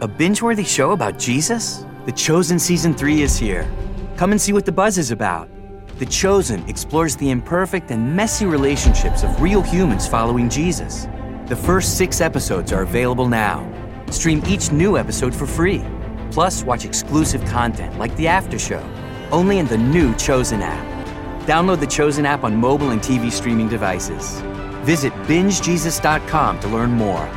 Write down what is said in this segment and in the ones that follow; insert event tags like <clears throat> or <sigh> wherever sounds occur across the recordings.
A binge worthy show about Jesus? The Chosen Season 3 is here. Come and see what the buzz is about. The Chosen explores the imperfect and messy relationships of real humans following Jesus. The first six episodes are available now. Stream each new episode for free. Plus, watch exclusive content like the After Show, only in the new Chosen app. Download the Chosen app on mobile and TV streaming devices. Visit bingejesus.com to learn more.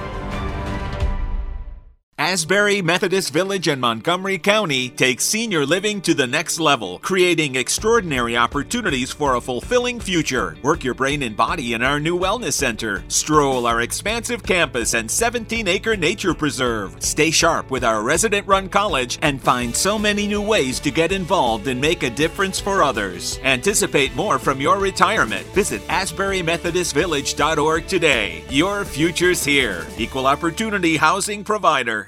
Asbury Methodist Village in Montgomery County takes senior living to the next level, creating extraordinary opportunities for a fulfilling future. Work your brain and body in our new wellness center. Stroll our expansive campus and 17 acre nature preserve. Stay sharp with our resident run college and find so many new ways to get involved and make a difference for others. Anticipate more from your retirement. Visit AsburyMethodistVillage.org today. Your future's here. Equal opportunity housing provider.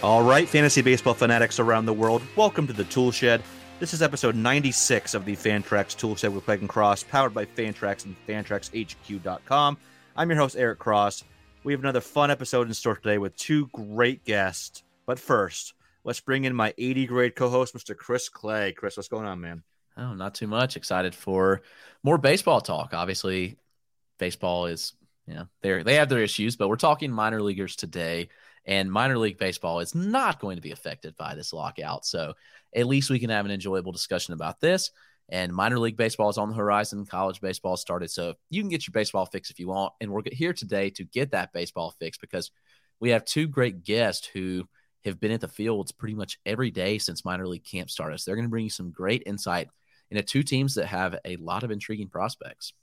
All right, fantasy baseball fanatics around the world, welcome to the Toolshed. This is episode 96 of the Fantrax Toolshed with Clegg and Cross, powered by Fantrax and FantraxHQ.com. I'm your host, Eric Cross. We have another fun episode in store today with two great guests. But first, let's bring in my 80 grade co host, Mr. Chris Clegg. Chris, what's going on, man? Oh, not too much. Excited for more baseball talk. Obviously, baseball is, you know, they they have their issues, but we're talking minor leaguers today and minor league baseball is not going to be affected by this lockout. So at least we can have an enjoyable discussion about this. And minor league baseball is on the horizon. College baseball started. So you can get your baseball fix if you want. And we're here today to get that baseball fix because we have two great guests who have been at the fields pretty much every day since minor league camp started. So they're going to bring you some great insight into two teams that have a lot of intriguing prospects.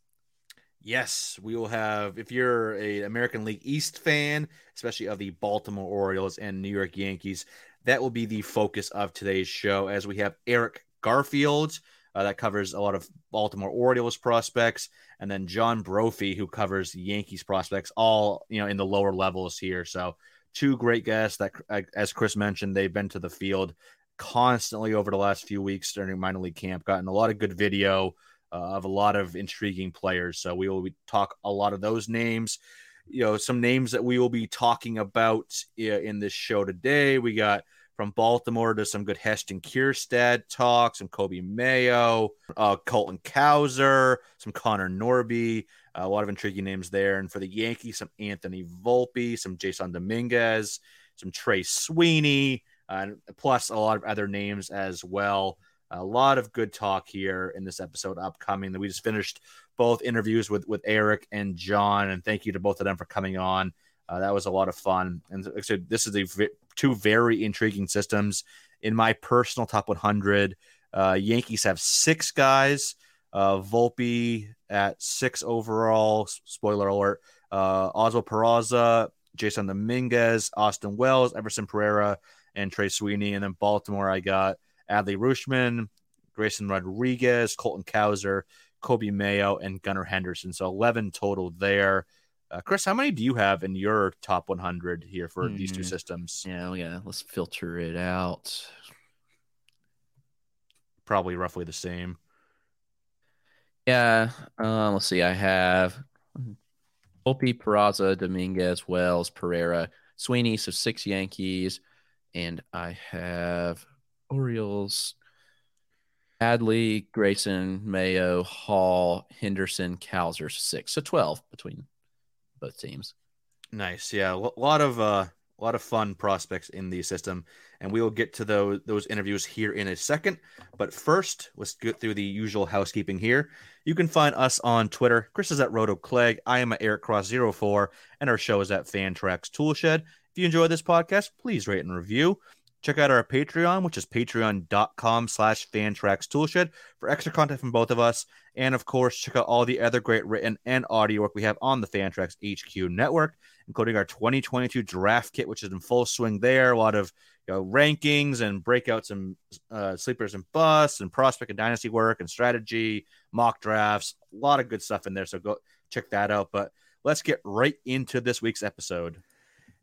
Yes, we will have. If you're a American League East fan, especially of the Baltimore Orioles and New York Yankees, that will be the focus of today's show. As we have Eric Garfield, uh, that covers a lot of Baltimore Orioles prospects, and then John Brophy, who covers Yankees prospects, all you know in the lower levels here. So two great guests that, as Chris mentioned, they've been to the field constantly over the last few weeks during minor league camp, gotten a lot of good video uh, of a lot of intriguing players. So we will talk a lot of those names. You know, some names that we will be talking about in this show today. We got from Baltimore to some good Heston Kjerstad talk, some Coby Mayo, uh, Colton Cowser, some Connor Norby, uh, a lot of intriguing names there. And for the Yankees, some Anthony Volpe, some Jasson Dominguez, some Trey Sweeney, uh, plus a lot of other names as well. A lot of good talk here in this episode upcoming. That we just finished both interviews with with Eric and John, and thank you to both of them for coming on. Uh, that was a lot of fun. And like said, this is a two very intriguing systems. In my personal top 100, uh, Yankees have six guys. Uh, Volpe at six overall. Spoiler alert. Uh, Oswald Peraza, Jasson Dominguez, Austin Wells, Everson Pereira, and Trey Sweeney. And then Baltimore, I got Adley Rutschman, Grayson Rodriguez, Colton Cowser, Coby Mayo, and Gunnar Henderson. So 11 total there. Uh, Chris, how many do you have in your top 100 here for mm-hmm. these two hmm. systems? Yeah, yeah. Let's filter it out. Probably roughly the same. Yeah. Uh, let's see. I have Volpe, Peraza, Dominguez, Wells, Pereira, Sweeney. So six Yankees. And I have Orioles, Adley, Grayson, Mayo, Hall, Henderson, Cowser, six. So 12 between both teams. Nice. Yeah. A lot of, uh, a lot of fun prospects in the system, and we will get to those those interviews here in a second. But first, let's get through the usual housekeeping here. You can find us on Twitter. Chris is at Roto Clegg. I am at Eric Cross 04 and our show is at Fantrax Toolshed. If you enjoy this podcast, please rate and review. Check out our Patreon, which is patreon.com slash fantrax toolshed for extra content from both of us. And of course, check out all the other great written and audio work we have on the Fantrax HQ network, including our 2022 draft kit, which is in full swing there. A lot of you know, rankings and breakouts and uh, sleepers and busts and prospect and dynasty work and strategy, mock drafts, a lot of good stuff in there. So go check that out. But let's get right into this week's episode.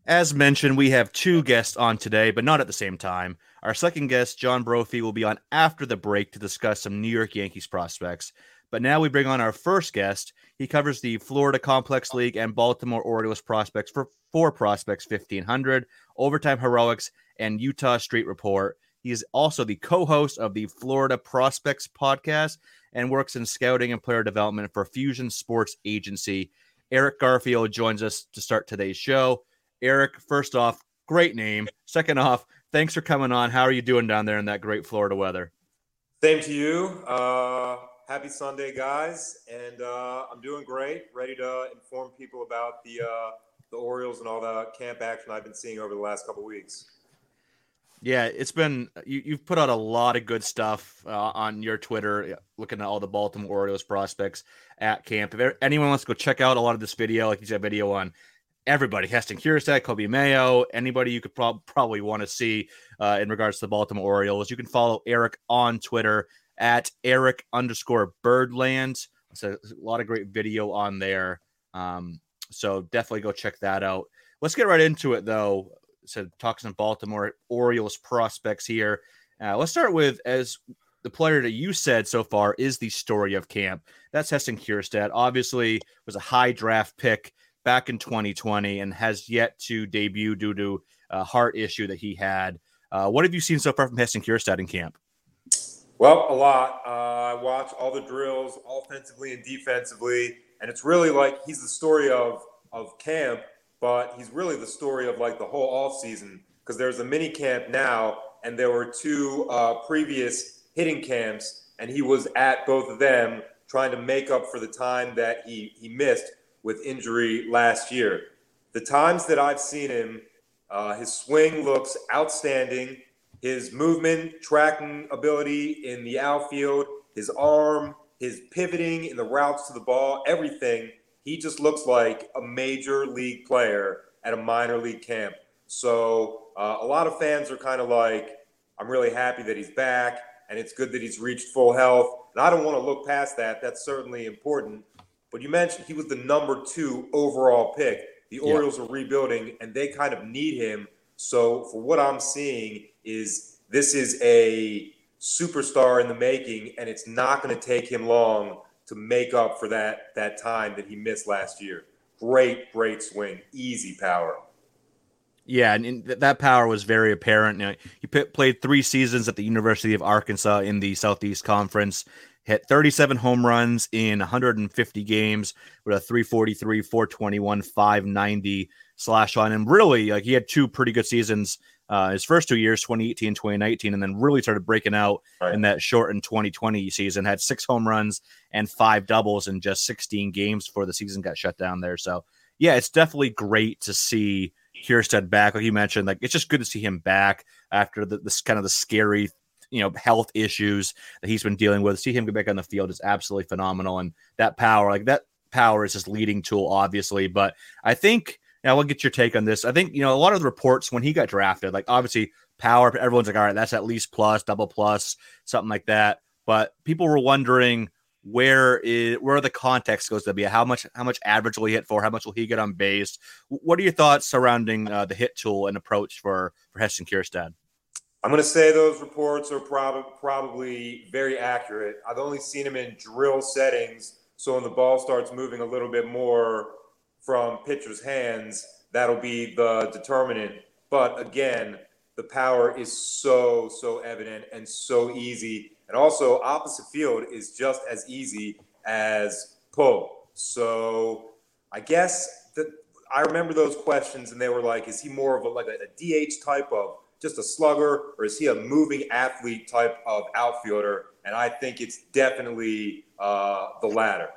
As mentioned, we have two guests on today, but not at the same time. Our second guest, John Brophy, will be on after the break to discuss some New York Yankees prospects. But now we bring on our first guest. He covers the Florida Complex League and Baltimore Orioles prospects for four prospects 1500, Overtime Heroics, and Eutaw Street Report. He is also the co host of the Florida Prospects podcast and works in scouting and player development for Fusion Sports Agency. Eric Garfield joins us to start today's show. Eric, first off, great name. Second off, thanks for coming on. How are you doing down there in that great Florida weather? Same to you. Uh, happy Sunday, guys, and uh, I'm doing great. Ready to inform people about the uh, the Orioles and all the camp action I've been seeing over the last couple weeks. Yeah, it's been you, have put out a lot of good stuff uh, on your Twitter, looking at all the Baltimore Orioles prospects at camp. If anyone wants to go check out a lot of this video, like you said, video on everybody Heston Kjerstad, Coby Mayo, anybody you could pro- probably want to see uh, in regards to the Baltimore Orioles. You can follow Eric on Twitter at Eric underscore Birdland. So a lot of great video on there. Um, so definitely go check that out. Let's get right into it though. So talk some Baltimore Orioles prospects here. Uh, let's start with as the player that you said so far is the story of camp. That's Heston Kjerstad. Obviously, was a high draft pick back in 2020 and has yet to debut due to a heart issue that he had. Uh, what have you seen so far from Heston Kjerstad in camp? Well, a lot. Uh, I watch all the drills, offensively and defensively, and it's really like he's the story of of camp, but he's really the story of like the whole off season because there's a mini camp now, and there were two uh, previous hitting camps, and he was at both of them trying to make up for the time that he he missed with injury last year. The times that I've seen him, uh, his swing looks outstanding. His movement, tracking ability in the outfield, his arm, his pivoting in the routes to the ball, everything. He just looks like a major league player at a minor league camp. So uh, a lot of fans are kind of like, I'm really happy that he's back and it's good that he's reached full health. And I don't want to look past that. That's certainly important. But you mentioned he was the number two overall pick. The Orioles are rebuilding and they kind of need him. So, for what I'm seeing, is this is a superstar in the making, and it's not going to take him long to make up for that that time that he missed last year. Great, great swing, easy power. Yeah, and that power was very apparent. You know, he p- played three seasons at the University of Arkansas in the Southeast Conference hit 37 home runs in 150 games with a 343, 421, 590 slash line. And really, like he had two pretty good seasons uh, his first two years, 2018, 2019, and then really started breaking out right. in that shortened 2020 season. Had six home runs and five doubles in just 16 games before the season got shut down there. So, yeah, it's definitely great to see Kjerstad back. Like you mentioned, like it's just good to see him back after the, this kind of the scary you know health issues that he's been dealing with. See him get back on the field is absolutely phenomenal, and that power, like that power, is his leading tool, obviously. But I think now we'll get your take on this. I think you know a lot of the reports when he got drafted, like obviously power, everyone's like, all right, that's at least plus, double plus, something like that. But people were wondering where is where the context goes to be how much how much average will he hit for how much will he get on base what are your thoughts surrounding uh, the hit tool and approach for for Heston Kjerstad I'm going to say those reports are prob- probably very accurate. I've only seen them in drill settings. So when the ball starts moving a little bit more from pitcher's hands, that'll be the determinant. But again, the power is so, so evident and so easy. And also, opposite field is just as easy as pull. So I guess that I remember those questions, and they were like, is he more of a, like a, a DH type of just a slugger, or is he a moving athlete type of outfielder? And I think it's definitely uh, the latter.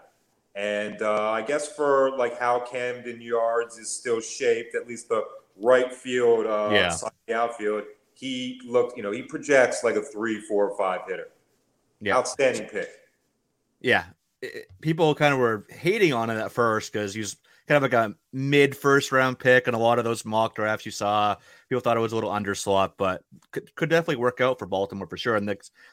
And uh, I guess for like how Camden Yards is still shaped, at least the right field uh, yeah. side the outfield, he looked, you know, he projects like a three, four, or five hitter. Yeah. Outstanding pick. Yeah. It, people kind of were hating on him at first because he was kind of like a mid first round pick and a lot of those mock drafts you saw. People thought it was a little underslot, but could, could definitely work out for Baltimore for sure. And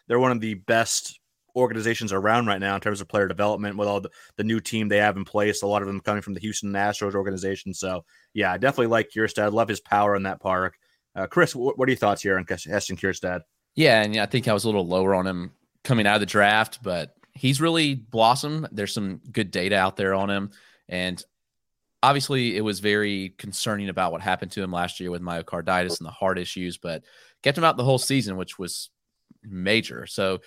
they're one of the best organizations around right now in terms of player development with all the, the new team they have in place. A lot of them coming from the Houston Astros organization. So, yeah, I definitely like Kjerstad. Love his power in that park. Uh, Chris, what, what are your thoughts here on Heston Kjerstad? Yeah, and I think I was a little lower on him coming out of the draft, but he's really blossomed. There's some good data out there on him. And obviously, it was very concerning about what happened to him last year with myocarditis and the heart issues, but kept him out the whole season, which was major. So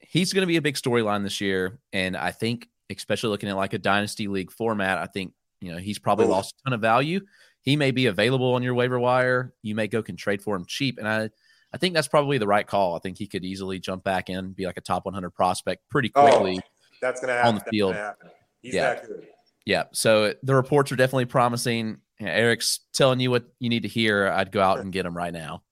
he's going to be a big storyline this year. And I think, especially looking at like a dynasty league format, I think, you know, he's probably lost a ton of value. He may be available on your waiver wire. You may go can trade for him cheap. And I, I think that's probably the right call. I think he could easily jump back in, be like a top 100 prospect pretty oh, quickly. Oh, that's going to happen on the field. He's yeah. that good. Yeah. So the reports are definitely promising. Eric's telling you what you need to hear. I'd go out and get him right now.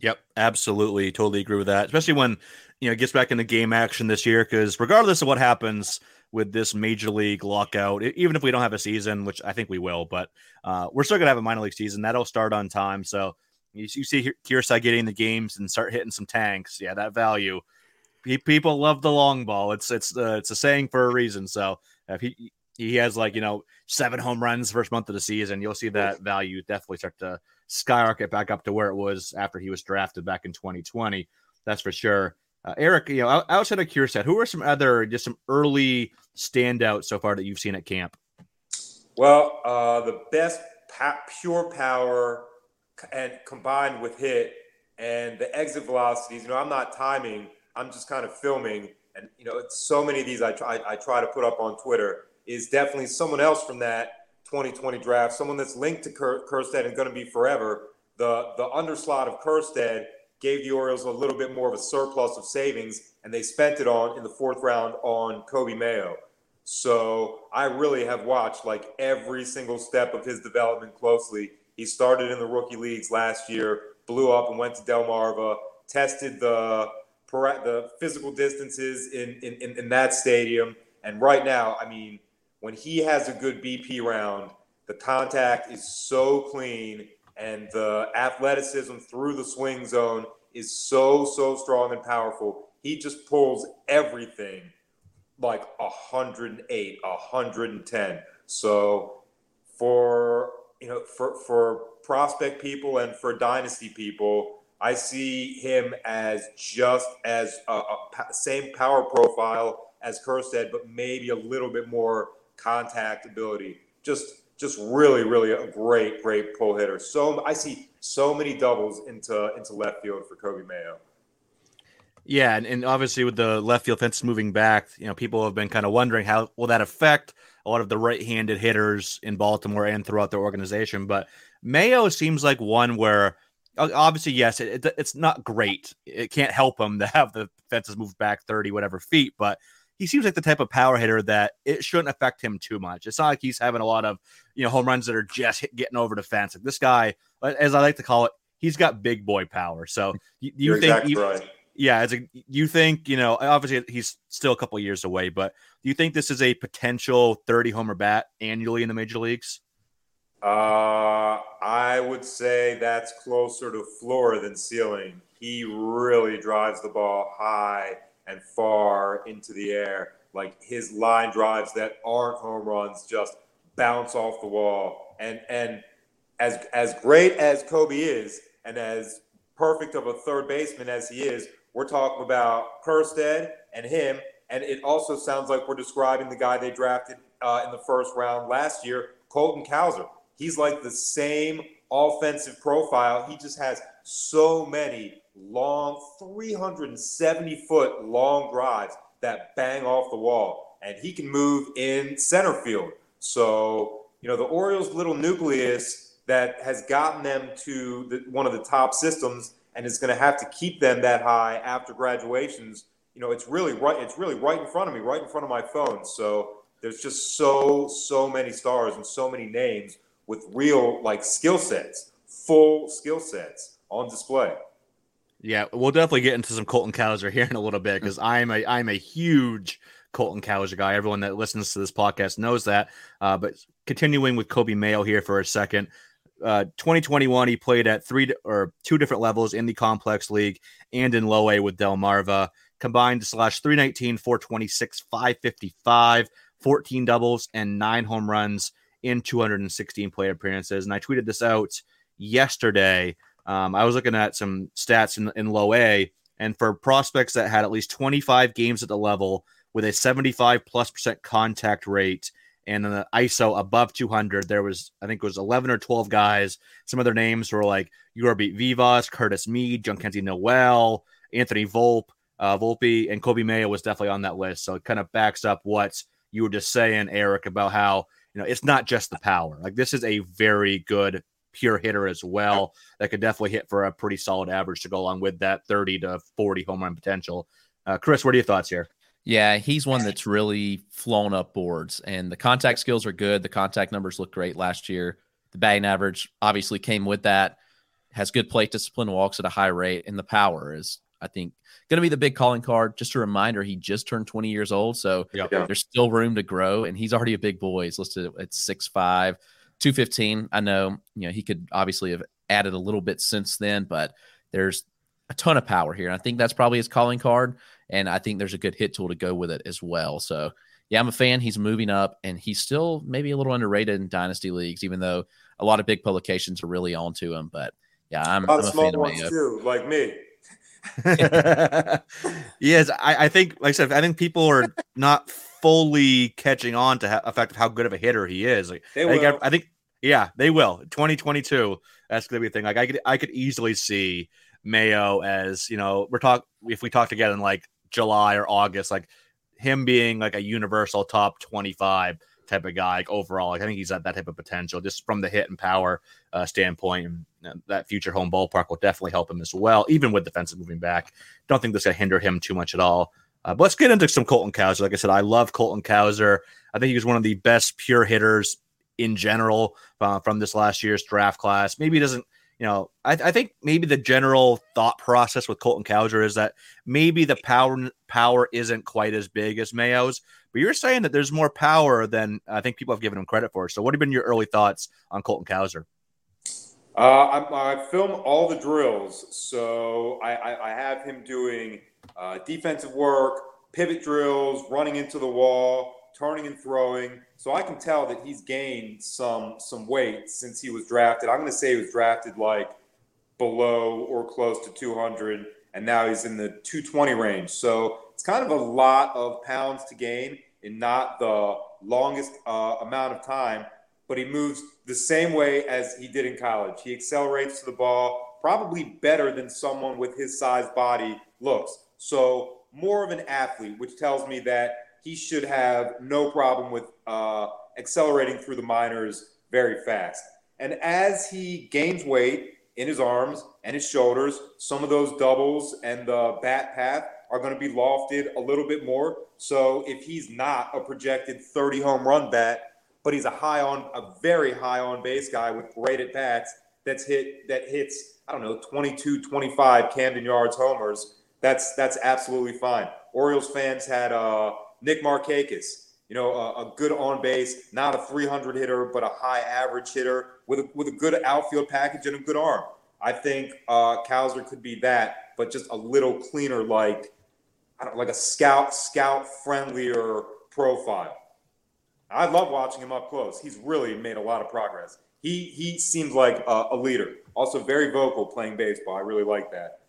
Yep, absolutely, totally agree with that. Especially when you know it gets back into game action this year, because regardless of what happens with this major league lockout, even if we don't have a season, which I think we will, but uh, we're still gonna have a minor league season that'll start on time. So you, you see Kjerstad getting the games and start hitting some tanks. Yeah, that value. People love the long ball. It's it's uh, it's a saying for a reason. So if he he has like you know seven home runs first month of the season, you'll see that value definitely start to skyrocket back up to where it was after he was drafted back in 2020. That's for sure. Uh, Eric, you know, outside of Kjerstad, who are some other just some early standouts so far that you've seen at camp? Well, uh, the best pa- pure power and combined with hit and the exit velocities. You know, I'm not timing. I'm just kind of filming, and you know, so many of these I try I try to put up on Twitter is definitely someone else from that 2020 draft, someone that's linked to Ker- Kjerstad and going to be forever. The the underslot of Kjerstad gave the Orioles a little bit more of a surplus of savings, and they spent it on in the fourth round on Coby Mayo. So I really have watched like every single step of his development closely. He started in the rookie leagues last year, blew up and went to Delmarva, tested the the physical distances in, in, in that stadium. And right now, I mean, when he has a good BP round, the contact is so clean and the athleticism through the swing zone is so so strong and powerful. He just pulls everything like 108, 110. So for you know for for prospect people and for dynasty people, I see him as just as a, a same power profile as Kjerstad, but maybe a little bit more contact ability. Just just really, really a great, great pull hitter. So I see so many doubles into into left field for Coby Mayo. Yeah, and, and obviously with the left field fence moving back, you know, people have been kind of wondering how will that affect a lot of the right-handed hitters in Baltimore and throughout their organization. But Mayo seems like one where obviously, yes, it, it, it's not great. It can't help him to have the fences moved back 30 whatever feet, but he seems like the type of power hitter that it shouldn't affect him too much. It's not like he's having a lot of you know home runs that are just getting over the fence. Like this guy, as I like to call it, he's got big boy power. So you, you think, exactly right. yeah, as a you think you know obviously he's still a couple years away, but do you think this is a potential thirty homer bat annually in the major leagues? Uh, I would say that's closer to floor than ceiling. He really drives the ball high and far into the air. Like his line drives that aren't home runs just bounce off the wall. And and as as great as Coby is, and as perfect of a third baseman as he is, we're talking about Kjerstad and him. And it also sounds like we're describing the guy they drafted uh, in the first round last year, Colton Cowser. He's like the same offensive profile. He just has so many long, 370 foot long drives that bang off the wall. And he can move in center field. So, you know, the Orioles' little nucleus that has gotten them to the, one of the top systems and is going to have to keep them that high after graduations. You know, it's really right. It's really right in front of me, right in front of my phone. So there's just so so many stars and so many names with real like skill sets, full skill sets on display. Yeah, we'll definitely get into some Colton Cowser here in a little bit because I'm a I'm a huge Colton Cowser guy. Everyone that listens to this podcast knows that. Uh, but continuing with Coby Mayo here for a second. Uh, 2021, he played at three or two different levels in the complex league and in low A with Delmarva. Combined slash 319, 426, 555, 14 doubles, and nine home runs in 216 play appearances. And I tweeted this out yesterday. Um, I was looking at some stats in, in low A, and for prospects that had at least 25 games at the level with a 75 plus percent contact rate and an ISO above 200, there was, I think it was 11 or 12 guys. Some of their names were like Jorbit Vivas, Curtis Mead, Jhonkensy Noel, Anthony Volpe, uh, Volpe, and Coby Mayo was definitely on that list. So it kind of backs up what you were just saying, Eric, about how, you know, it's not just the power. Like this is a very good pure hitter as well that could definitely hit for a pretty solid average to go along with that 30 to 40 home run potential. Uh, Chris, what are your thoughts here? Yeah, he's one that's really flown up boards, and the contact skills are good. The contact numbers look great last year. The batting average obviously came with that. Has good plate discipline, walks at a high rate, and the power is, I think, going to be the big calling card. Just a reminder, he just turned 20 years old, so Yeah. there's still room to grow, and he's already a big boy. He's listed at 6'5", 215. I know, you know, he could obviously have added a little bit since then, but there's a ton of power here. And I think that's probably his calling card. And I think there's a good hit tool to go with it as well. So, yeah, I'm a fan. He's moving up and he's still maybe a little underrated in dynasty leagues, even though a lot of big publications are really on to him. But yeah, I'm, I'm a small fan of ones Mayo. too, like me. <laughs> yes, I, I think, like I said, I think people are not fully catching on to the fact of how good of a hitter he is. Like, They I think, will. I think, yeah, they will. 2022, that's gonna be a thing. Like, I could, I could easily see Mayo as you know, we're talk if we talk again in like July or August, like him being like a universal top 25 type of guy like, overall. Like, I think he's at that type of potential just from the hit and power uh, standpoint. And that future home ballpark will definitely help him as well, even with defensive moving back. Don't think this going to hinder him too much at all. Uh, but let's get into some Colton Cowser. Like I said, I love Colton Cowser. I think he was one of the best pure hitters in general uh, from this last year's draft class. Maybe he doesn't, you know, I, I think maybe the general thought process with Colton Cowser is that maybe the power power isn't quite as big as Mayo's, but you're saying that there's more power than I think people have given him credit for. So, what have been your early thoughts on Colton Cowser? Uh, I, I film all the drills, so I, I, I have him doing uh, defensive work, pivot drills, running into the wall, turning and throwing. So I can tell that he's gained some some weight since he was drafted. I'm going to say he was drafted like below or close to 200, and now he's in the 220 range. So it's kind of a lot of pounds to gain in not the longest uh, amount of time but he moves the same way as he did in college. He accelerates to the ball probably better than someone with his size body looks. So, more of an athlete, which tells me that he should have no problem with uh, accelerating through the minors very fast. And as he gains weight in his arms and his shoulders, some of those doubles and the bat path are going to be lofted a little bit more. So, if he's not a projected 30 home run bat, but he's a high on a very high on base guy with great at bats that's hit that hits I don't know 22 25 Camden Yards homers. That's that's absolutely fine. Orioles fans had uh Nick Markakis you know a, a good on base not a 300 hitter but a high average hitter with a, with a good outfield package and a good arm. I think uh Cowser could be that but just a little cleaner like I don't like a scout scout friendlier profile I love watching him up close. He's really made a lot of progress. He he seems like a, a leader. Also very vocal playing baseball. I really like that.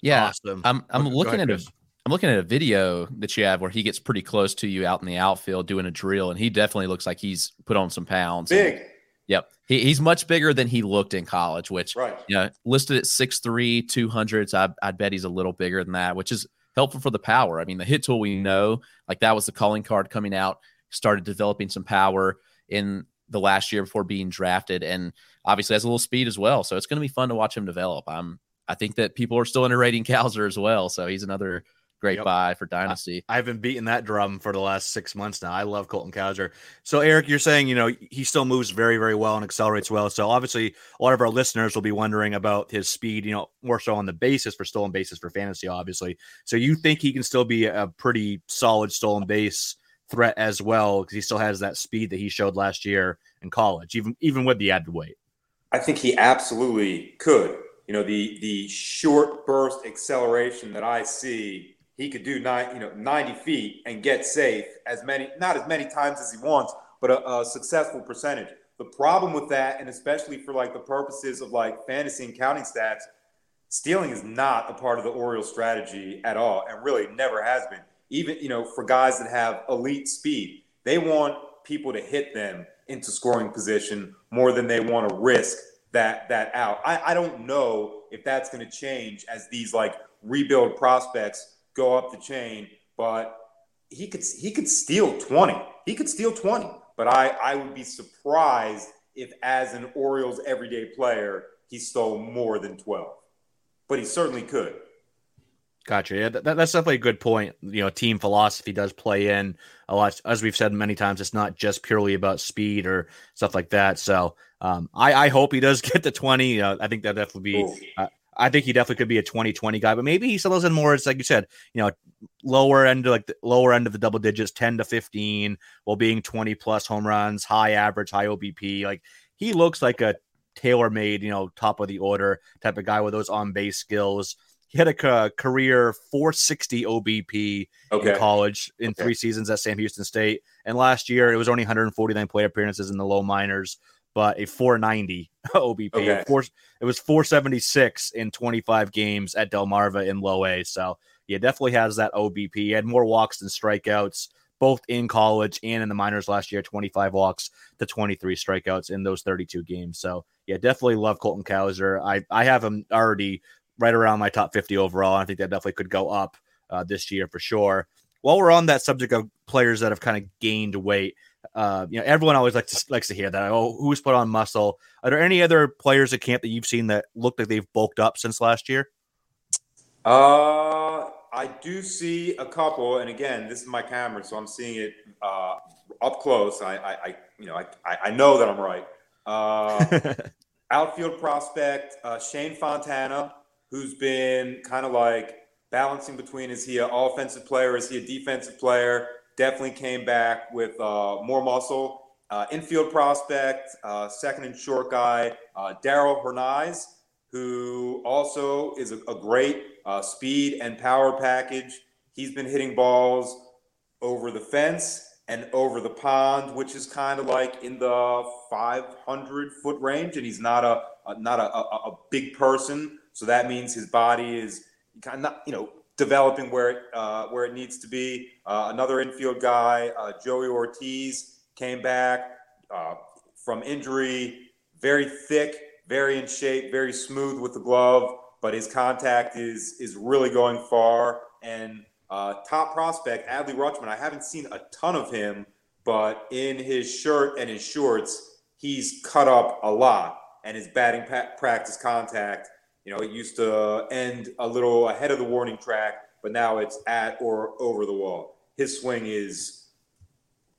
Yeah. awesome. I'm I'm Go- go looking ahead, at a Chris. I'm looking at a video that you have where he gets pretty close to you out in the outfield doing a drill, and he definitely looks like he's put on some pounds. And- Big, Yep. He, he's much bigger than he looked in college, which right? you know, listed at 6'3, 200s. I, I'd bet he's a little bigger than that, which is helpful for the power. I mean, the hit tool we know, like that was the calling card coming out, started developing some power in the last year before being drafted, and obviously has a little speed as well. So it's going to be fun to watch him develop. I'm, I think that people are still underrating <laughs> Cowser as well. So he's another great Yep. buy for dynasty. I've been beating that drum for the last six months now. I love Colton Cowser. So, Eric, you're saying, you know, he still moves very, very well and accelerates well. So, obviously, a lot of our listeners will be wondering about his speed, you know, more so on the basis for stolen bases for fantasy, obviously. So, you think he can still be a pretty solid stolen base threat as well because he still has that speed that he showed last year in college, even even with the added weight. I think he absolutely could. You know, the the short burst acceleration that I see, he could do nine, you know, 90 feet and get safe as many, not as many times as he wants, but a, a successful percentage. The problem with that, and especially for like the purposes of like fantasy and counting stats, stealing is not a part of the Orioles strategy at all, and really never has been. Even you know, for guys that have elite speed, they want people to hit them into scoring position more than they want to risk that that out. I, I don't know if that's going to change as these like rebuild prospects go up the chain, but he could he could steal 20. He could steal 20. But I, I would be surprised if as an Orioles everyday player, he stole more than 12. But he certainly could. Gotcha. Yeah, that, that's definitely a good point. You know, team philosophy does play in a lot. As we've said many times, it's not just purely about speed or stuff like that. So um, I, I hope he does <laughs> get to 20. Uh, I think that definitely be, uh, I think he definitely could be a 2020 guy, but maybe he settles in more. It's like you said, you know, lower end, like the lower end of the double digits, 10 to 15, while being 20 plus home runs, high average, high OBP. Like he looks like a tailor made, you know, top of the order type of guy with those on base skills. He had a ca- career 460 OBP Okay. in college in Okay. three seasons at Sam Houston State. And last year, it was only 149 plate appearances in the low minors, but a 490 <laughs> OBP. Okay. Four, it was 476 in 25 games at Delmarva in low A. So, yeah, definitely has that OBP. He had more walks than strikeouts, both in college and in the minors last year 25 walks to 23 strikeouts in those 32 games. So, yeah, definitely love Colton Cowser. I, I have him already right around my top 50 overall. I think that definitely could go up uh, this year for sure. While we're on that subject of players that have kind of gained weight, uh, you know, everyone always likes to likes to hear that. Oh, who's put on muscle? Are there any other players at camp that you've seen that look like they've bulked up since last year? Uh, I do see a couple, and again, this is my camera, so I'm seeing it uh, up close. I, I, I you know, I, I I know that I'm right. Uh, <laughs> outfield prospect uh, Shayne Fontana, who's been kind of like balancing between is he an offensive player, is he a defensive player? Definitely came back with uh, more muscle. Uh, infield prospect, uh, second and short guy, uh, Darell Hernaiz, who also is a, a great uh, speed and power package. He's been hitting balls over the fence and over the pond, which is kind of like in the 500 foot range, and he's not a, a not a, a, a big person, so that means his body is kind of not, you know developing where it uh, where it needs to be. Uh, another infield guy, uh, Joey Ortiz, came back uh, from injury, very thick, very in shape, very smooth with the glove, but his contact is is really going far. And uh, top prospect Adley Rutschman, I haven't seen a ton of him, but in his shirt and his shorts, he's cut up a lot, and his batting pa- practice contact. You know, it used to end a little ahead of the warning track, but now it's at or over the wall. His swing is,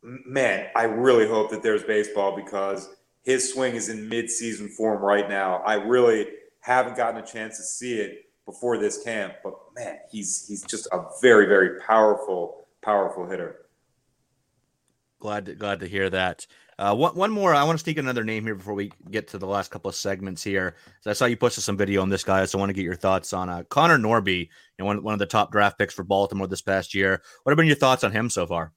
man, I really hope that there's baseball because his swing is in mid-season form right now. I really haven't gotten a chance to see it before this camp, but man, he's he's just a very very powerful powerful hitter. Glad to, glad to hear that. Uh, one, one more. I want to sneak another name here before we get to the last couple of segments here. So I saw you posted some video on this guy, so I want to get your thoughts on uh, Connor Norby, you know, one, one of the top draft picks for Baltimore this past year. What have been your thoughts on him so far?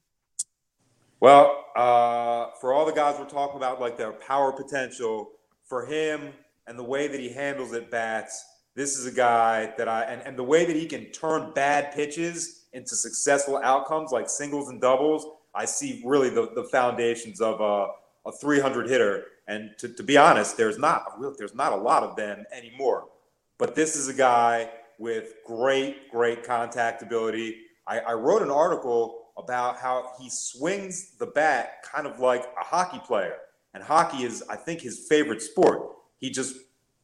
Well, uh, for all the guys we're talking about, like their power potential, for him and the way that he handles at bats, this is a guy that I and, and the way that he can turn bad pitches into successful outcomes like singles and doubles. I see really the, the foundations of a, a 300 hitter. And to, to be honest, there's not a there's not a lot of them anymore. But this is a guy with great, great contact ability. I, I wrote an article about how he swings the bat kind of like a hockey player. And hockey is, I think, his favorite sport. He just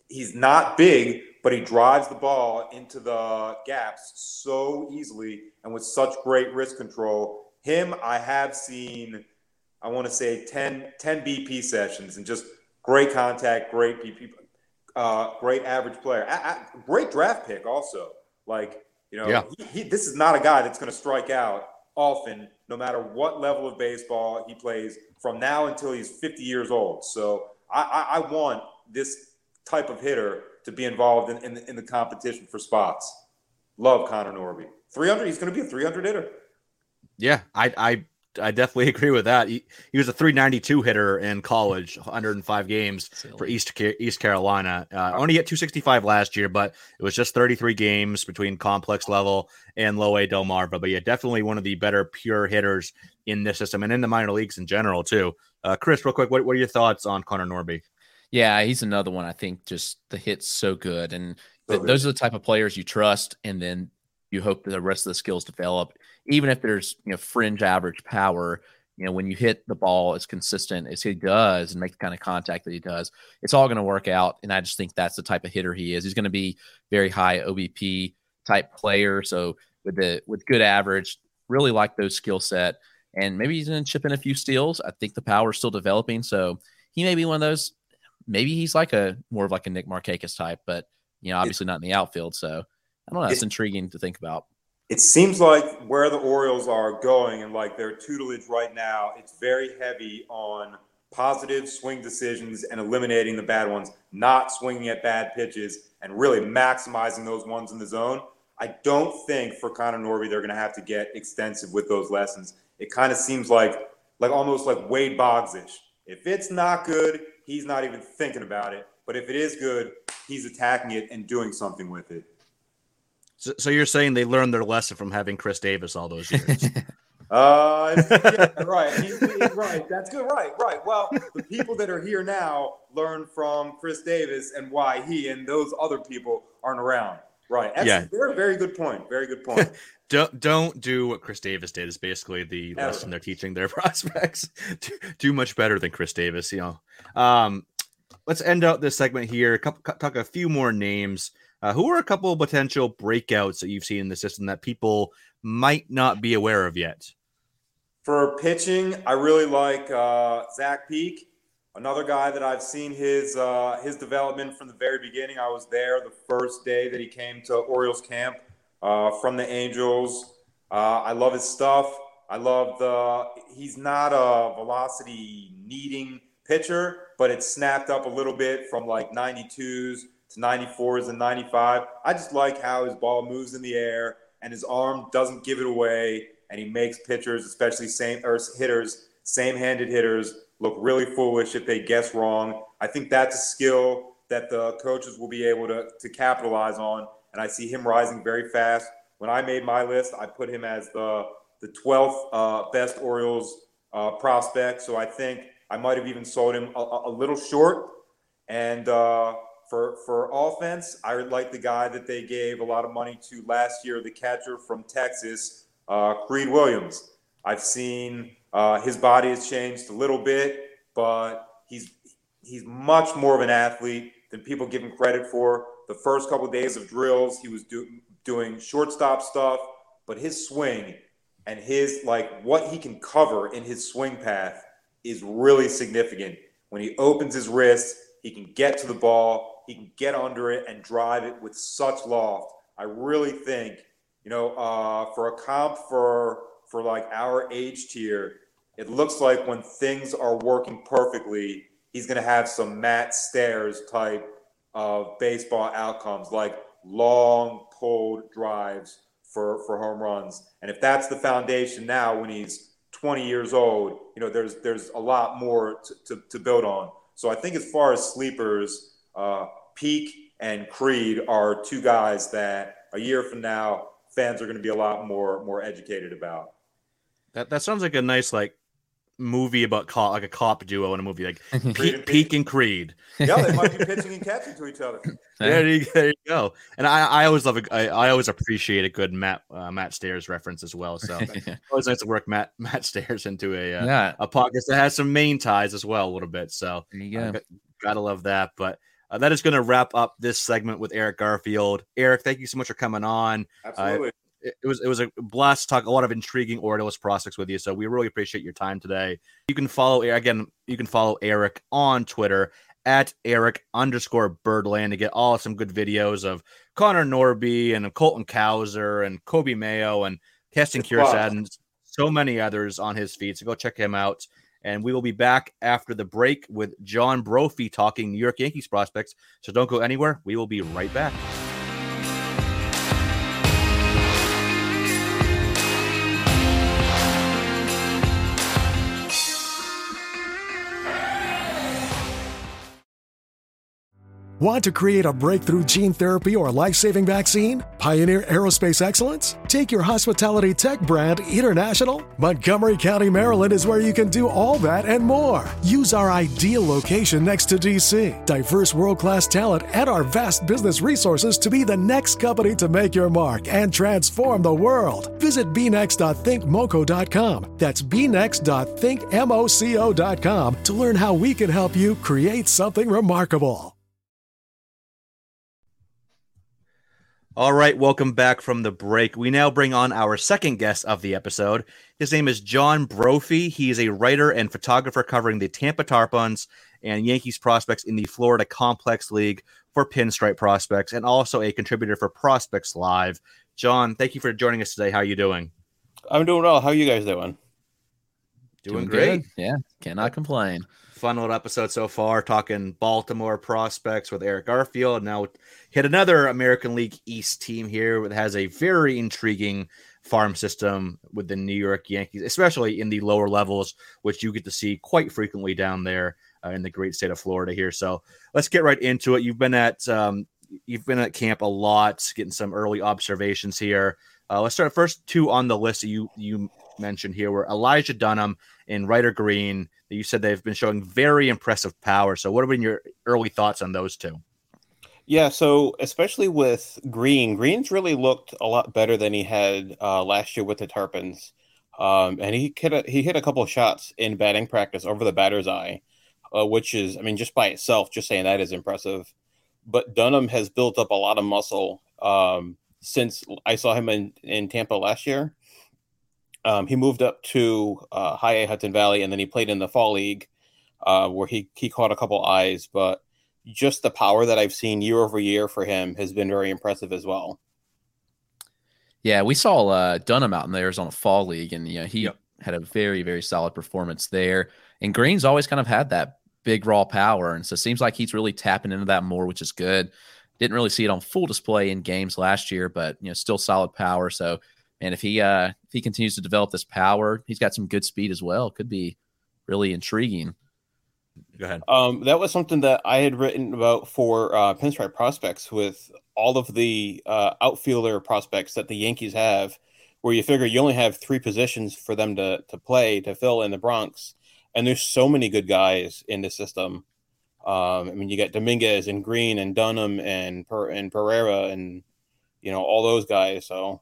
he's not big, but he drives the ball into the gaps so easily and with such great wrist control. Him, I have seen, I want to say 10, 10 BP sessions and just great contact, great BP, uh, great average player, a- a- great draft pick also. Like, you know, Yeah. he, he, this is not a guy that's going to strike out often, no matter what level of baseball he plays from now until he's 50 years old. So I, I, I want this type of hitter to be involved in, in, the, in the competition for spots. Love Connor Norby. 300, he's going to be a 300 hitter. Yeah, I I I definitely <laughs> agree with that. He, he was a 392 hitter in college, 105 games for East East Carolina. Uh, only hit 265 last year, but it was just 33 games between complex level and low A Delmarva. But yeah, definitely one of the better pure hitters in this system and in the minor leagues in general too. Uh, Chris, real quick, what, what are your thoughts on Connor Norby? Yeah, he's another one. I think just the hit's so good, and th- So those are the type of players you trust, and then you hope that the rest of the skills develop. Even if there's you know fringe average power, you know when you hit the ball as consistent as he does and make the kind of contact that he does, it's all going to work out. And I just think that's the type of hitter he is. He's going to be very high OBP type player. So with the with good average, really like those skill set, and maybe he's going to chip in a few steals. I think the power's still developing, so he may be one of those maybe he's like a more of like a Nick Markakis type, but you know, obviously not in the outfield. So I don't know. It's It- intriguing to think about. It seems like where the Orioles are going and like their tutelage right now, it's very heavy on positive swing decisions and eliminating the bad ones, not swinging at bad pitches and really maximizing those ones in the zone. I don't think for Connor Norby they're going to have to get extensive with those lessons. It kind of seems like like almost like Wade Boggs-ish. If it's not good, he's not even thinking about it. But if it is good, he's attacking it and doing something with it. So, so you're saying they learned their lesson from having Chris Davis all those years? <laughs> Uh, yeah, right. He- he- right. That's good. Right. Right. Well, the people that are here now learn from Chris Davis and why he and those other people aren't around. Right. That's Yeah. very, very good point. Very good point. <laughs> don't don't do what Chris Davis did is basically the Ever. lesson they're teaching their <laughs> prospects. do, do much better than Chris Davis, you know. Um, let's end out this segment here. Couple, talk a few more names. Uh, who are a couple of potential breakouts that you've seen in the system that people might not be aware of yet? For pitching, I really like uh, Zach Peek, another guy that I've seen his uh, his development from the very beginning. I was there the first day that he came to Orioles camp uh, from the Angels. Uh, I love his stuff. I love the. He's not a velocity needing pitcher, but it's snapped up a little bit from like 92s to 94s and 95. I just like how his ball moves in the air and his arm doesn't give it away and he makes pitchers, especially same or hitters, same-handed hitters, look really foolish if they guess wrong. I think that's a skill that the coaches will be able to to capitalize on, and I see him rising very fast. When I made my list, I put him as the the 12th uh, best Orioles uh, prospect. So I think I might have even sold him a, a little short. And uh, for for offense, I like the guy that they gave a lot of money to last year, the catcher from Texas, uh, Creed Willems. I've seen uh, his body has changed a little bit, but he's he's much more of an athlete than people give him credit for. The first couple days of drills, he was do, doing shortstop stuff, but his swing and his like what he can cover in his swing path is really significant. When he opens his wrist, he can get to the ball, he can get under it and drive it with such loft. I really think, you know, uh, for a comp for for like our age tier, it looks like when things are working perfectly, he's going to have some Matt Stairs type of baseball outcomes, like long pulled drives for for home runs. And if that's the foundation now, when he's 20 years old, you know, there's there's a lot more to, to, to build on. So I think as far as sleepers, uh, Peek and Creed are two guys that a year from now fans are going to be a lot more more educated about. That that sounds like a nice like movie about cop, like a cop duo in a movie like <laughs> Creed Peek, and Peek and Creed. Yeah, they might be <laughs> pitching and catching to each other. There you, there you go. And I, I always love a, I, I always appreciate a good Matt uh, Matt Stairs reference as well. So <laughs> always nice to work Matt Matt Stairs into a uh, yeah, a podcast that has some main ties as well a little bit. So there you uh, go. g- gotta love that. But uh, that is going to wrap up this segment with Eric Garfield. Eric, thank you so much for coming on. Absolutely. Uh, it, it was it was a blast to talk a lot of intriguing Orioles prospects with you. So we really appreciate your time today. You can follow again. You can follow Eric on Twitter at Eric underscore Birdland to get all some good videos of Connor Norby and Colton Cowser and Coby Mayo and Heston Kjerstad and so many others on his feed. So go check him out. And we will be back after the break with John Brophy talking New York Yankees prospects. So don't go anywhere. We will be right back. Want to create a breakthrough gene therapy or life saving vaccine? Pioneer aerospace excellence? Take your hospitality tech brand international? Montgomery County, Maryland is where you can do all that and more. Use our ideal location next to DC, diverse world class talent, and our vast business resources to be the next company to make your mark and transform the world. Visit bnext.thinkmoco.com. That's bnext.thinkmoco.com to learn how we can help you create something remarkable. All right, welcome back from the break. We now bring on our second guest of the episode. His name is John Brophy. He is a writer and photographer covering the Tampa Tarpons and Yankees prospects in the Florida Complex League for Pinstripe Prospects, and also a contributor for Prospects Live. John, thank you for joining us today. How are you doing? I'm doing well. How are you guys doing? Doing, doing great. Good. Yeah, cannot complain fun little episode so far, talking Baltimore prospects with Eric Garfield. Now hit another American League East team here that has a very intriguing farm system with the New York Yankees, especially in the lower levels, which you get to see quite frequently down there uh, in the great state of Florida here. So let's get right into it. You've been at um, you've been at camp a lot, getting some early observations here. Uh, let's start first two on the list that you you mentioned here were Elijah Dunham and Ryder Green. That you said they've been showing very impressive power. So, what have been your early thoughts on those two? Yeah, so especially with Green, Green's really looked a lot better than he had uh, last year with the Tarpons. Um, and he hit a, he hit a couple shots in batting practice over the batter's eye, uh, which is, I mean, just by itself, just saying that is impressive. But Dunham has built up a lot of muscle um, since I saw him in, in Tampa last year. Um, he moved up to uh, High A Hudson Valley, and then he played in the fall league, uh, where he he caught a couple eyes. But just the power that I've seen year over year for him has been very impressive as well. Yeah, we saw uh, Dunham out in the Arizona Fall League, and you know he yep. had a very very solid performance there. And Green's always kind of had that big raw power, and so it seems like he's really tapping into that more, which is good. Didn't really see it on full display in games last year, but you know still solid power. So and if he uh, if he continues to develop this power, he's got some good speed as well. Could be really intriguing. Go ahead. Um, that was something that I had written about for uh, Pinstripe prospects with all of the uh, outfielder prospects that the Yankees have, where you figure you only have three positions for them to to play to fill in the Bronx, and there's so many good guys in the system. Um, I mean, you got Dominguez and Green and Dunham and per- and Pereira and you know all those guys. So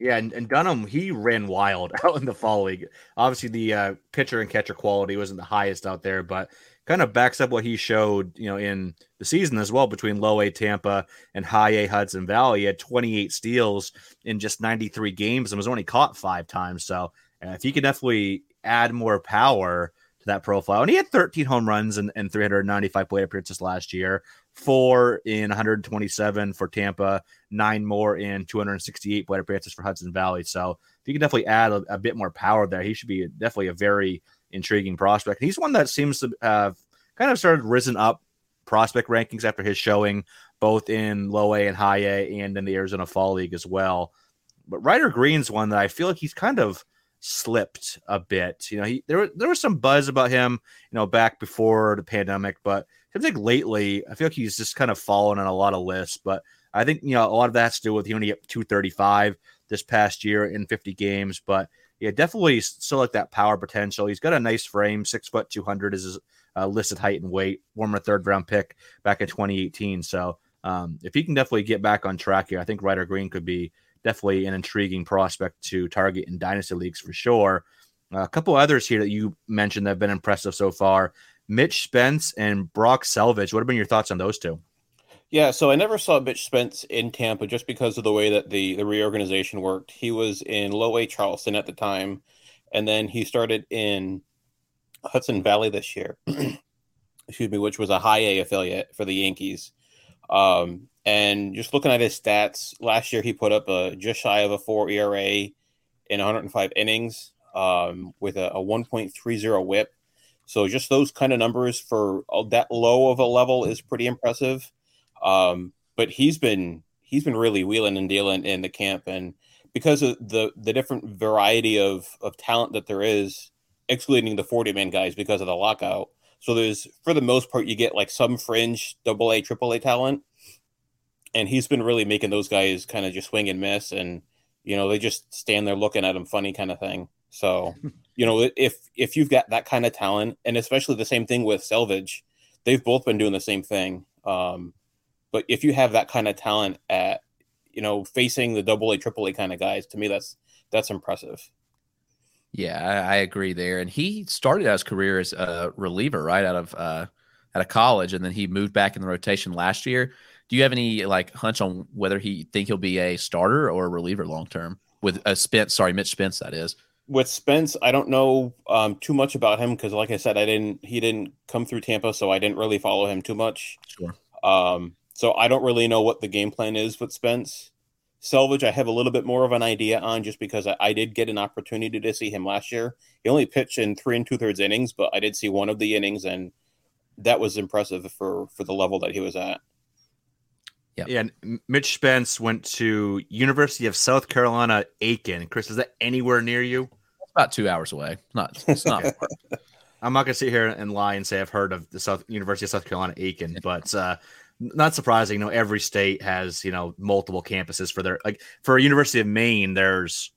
yeah, and, and Dunham he ran wild <laughs> out in the fall league. Obviously, the uh, pitcher and catcher quality wasn't the highest out there, but kind of backs up what he showed, you know, in the season as well between low A Tampa and high A Hudson Valley. He had 28 steals in just 93 games and was only caught five times. So uh, if he could definitely add more power to that profile, and he had 13 home runs and, and 395 plate appearances last year four in 127 for Tampa, nine more in 268 plate appearances for Hudson Valley. So if you can definitely add a, a, bit more power there, he should be definitely a very intriguing prospect. He's one that seems to have kind of started risen up prospect rankings after his showing both in low A and high A and in the Arizona Fall League as well. But Ryder Green's one that I feel like he's kind of slipped a bit. You know, he there there was some buzz about him, you know, back before the pandemic, but seems like lately, I feel like he's just kind of fallen on a lot of lists. But I think you know a lot of that has to do with he only hit 235 this past year in 50 games. But yeah, definitely still like that power potential. He's got a nice frame, six foot 200 is his uh, listed height and weight. Former third round pick back in 2018. So um, if he can definitely get back on track here, I think Ryder Green could be definitely an intriguing prospect to target in dynasty leagues for sure. Uh, a couple others here that you mentioned that have been impressive so far. Mitch Spence and Brock Selvage. What have been your thoughts on those two? Yeah, so I never saw Mitch Spence in Tampa just because of the way that the the reorganization worked. He was in Low A Charleston at the time, and then he started in Hudson Valley this year. <clears throat> excuse me, which was a high A affiliate for the Yankees. Um, and just looking at his stats, last year he put up a just shy of a four ERA in 105 innings um, with a, a 1.30 whip. So just those kind of numbers for that low of a level is pretty impressive. Um, but he's been he's been really wheeling and dealing in the camp, and because of the the different variety of of talent that there is, excluding the 40 man guys because of the lockout. So there's for the most part you get like some fringe double A, triple A talent. And he's been really making those guys kind of just swing and miss and you know, they just stand there looking at him funny kind of thing. So, you know, if if you've got that kind of talent, and especially the same thing with Selvage, they've both been doing the same thing. Um, but if you have that kind of talent at, you know, facing the double A, triple A kind of guys, to me that's that's impressive. Yeah, I, I, agree there. And he started out his career as a reliever right out of uh, out of college, and then he moved back in the rotation last year. Do you have any like hunch on whether he think he'll be a starter or a reliever long term with a Spence? Sorry, Mitch Spence, that is. With Spence, I don't know um, too much about him because, like I said, I didn't. He didn't come through Tampa, so I didn't really follow him too much. Sure. Um, so I don't really know what the game plan is with Spence. Selvage, I have a little bit more of an idea on just because I, I, did get an opportunity to see him last year. He only pitched in three and two thirds innings, but I did see one of the innings, and that was impressive for for the level that he was at. Yeah, yeah. Mitch Spence went to University of South Carolina, Aiken. Chris, is that anywhere near you? It's about two hours away. Not, it's not. <laughs> I'm not gonna sit here and lie and say I've heard of the South University of South Carolina, Aiken, but uh, not surprising. You know, every state has you know multiple campuses for their like for a University of Maine. There's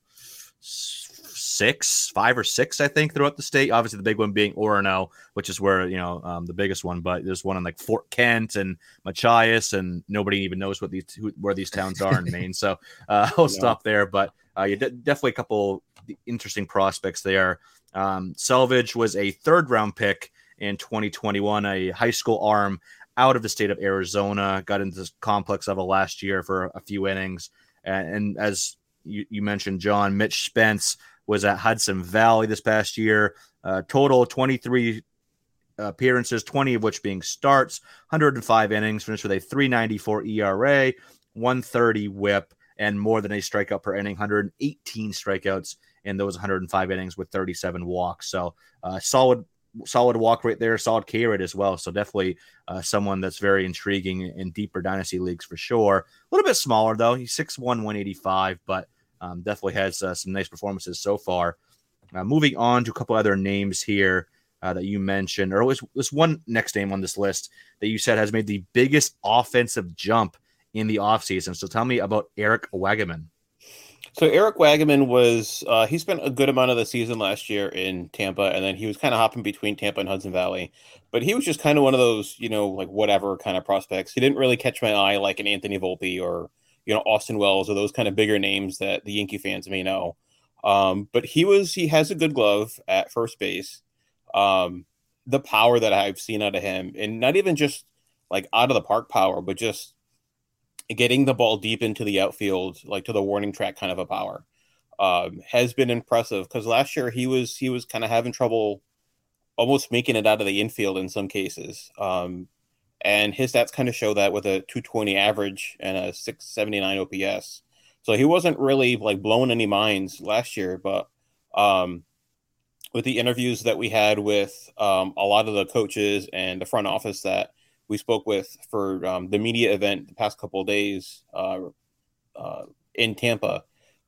six, five or six, I think, throughout the state. Obviously, the big one being Orono, which is where you know um, the biggest one. But there's one in like Fort Kent and Machias, and nobody even knows what these who, where these towns are in <laughs> Maine. So uh, I'll stop there. But uh, yeah, definitely a couple interesting prospects there. Um, Selvage was a third round pick in 2021, a high school arm out of the state of Arizona, got into this complex level last year for a few innings. And, and as you, you, mentioned, John, Mitch Spence was at Hudson Valley this past year. Uh, total 23 appearances, 20 of which being starts, 105 innings, finished with a 394 ERA, 130 whip, and more than a strikeout per inning, 118 strikeouts in those 105 innings with 37 walks. So, uh, solid solid walk rate there, solid K rate as well. So definitely uh, someone that's very intriguing in deeper dynasty leagues for sure. A little bit smaller though. He's 6'1", 185, but um, definitely has uh, some nice performances so far. Uh, moving on to a couple other names here uh, that you mentioned, or is this one next name on this list that you said has made the biggest offensive jump in the offseason. So tell me about Eric Wagaman. So Eric Wagaman was uh, he spent a good amount of the season last year in Tampa, and then he was kind of hopping between Tampa and Hudson Valley. But he was just kind of one of those, you know, like whatever kind of prospects. He didn't really catch my eye like an Anthony Volpe or you know Austin Wells or those kind of bigger names that the Yankee fans may know. Um, but he was he has a good glove at first base. Um, the power that I've seen out of him, and not even just like out of the park power, but just getting the ball deep into the outfield, like to the warning track kind of a power, um, has been impressive. Because last year he was he was kind of having trouble, almost making it out of the infield in some cases. Um, and his stats kind of show that with a 220 average and a 679 OPS. So he wasn't really like blowing any minds last year, but um, with the interviews that we had with um, a lot of the coaches and the front office that we spoke with for um, the media event the past couple of days uh, uh, in Tampa.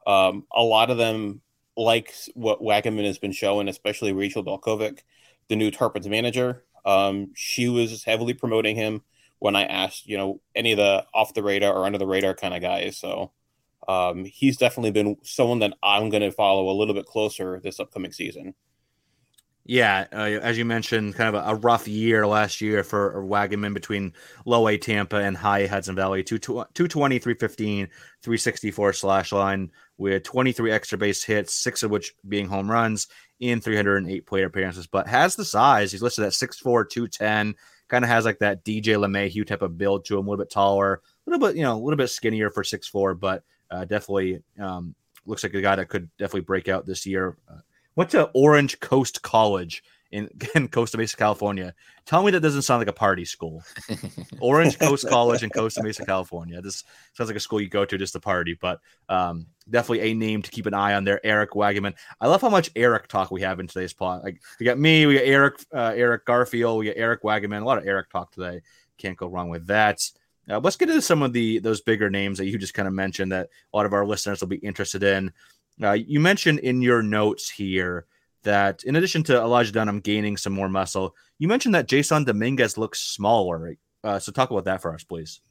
Um, a lot of them like what Wagaman has been showing, especially Rachel Balkovec, the new Tarpons manager. Um, she was heavily promoting him when I asked, you know, any of the off the radar or under the radar kind of guys. So um, he's definitely been someone that I'm going to follow a little bit closer this upcoming season. Yeah, uh, as you mentioned, kind of a, a, rough year last year for Wagaman between low A Tampa and high Hudson Valley. 220, 315, 364 slash line with 23 extra base hits, six of which being home runs in 308 plate appearances, but has the size. He's listed at 6'4, 210. Kind of has like that DJ LeMahieu type of build to him, a little bit taller, a little bit, you know, a little bit skinnier for 6'4, but uh, definitely um, looks like a guy that could definitely break out this year. Uh, went to Orange Coast College in, <laughs> in Costa Mesa, California. Tell me that doesn't sound like a party school. Orange Coast College in Costa Mesa, California. This sounds like a school you go to just to party, but um, definitely a name to keep an eye on there. Eric Wagaman. I love how much Eric talk we have in today's plot. Like we got me, we got Eric, uh, Eric Garfield, we got Eric Wagaman. A lot of Eric talk today. Can't go wrong with that. Uh, let's get into some of the those bigger names that you just kind of mentioned that a lot of our listeners will be interested in. Uh, you mentioned in your notes here that in addition to Elijah Dunham gaining some more muscle, you mentioned that Jasson Dominguez looks smaller. Uh, so talk about that for us, please.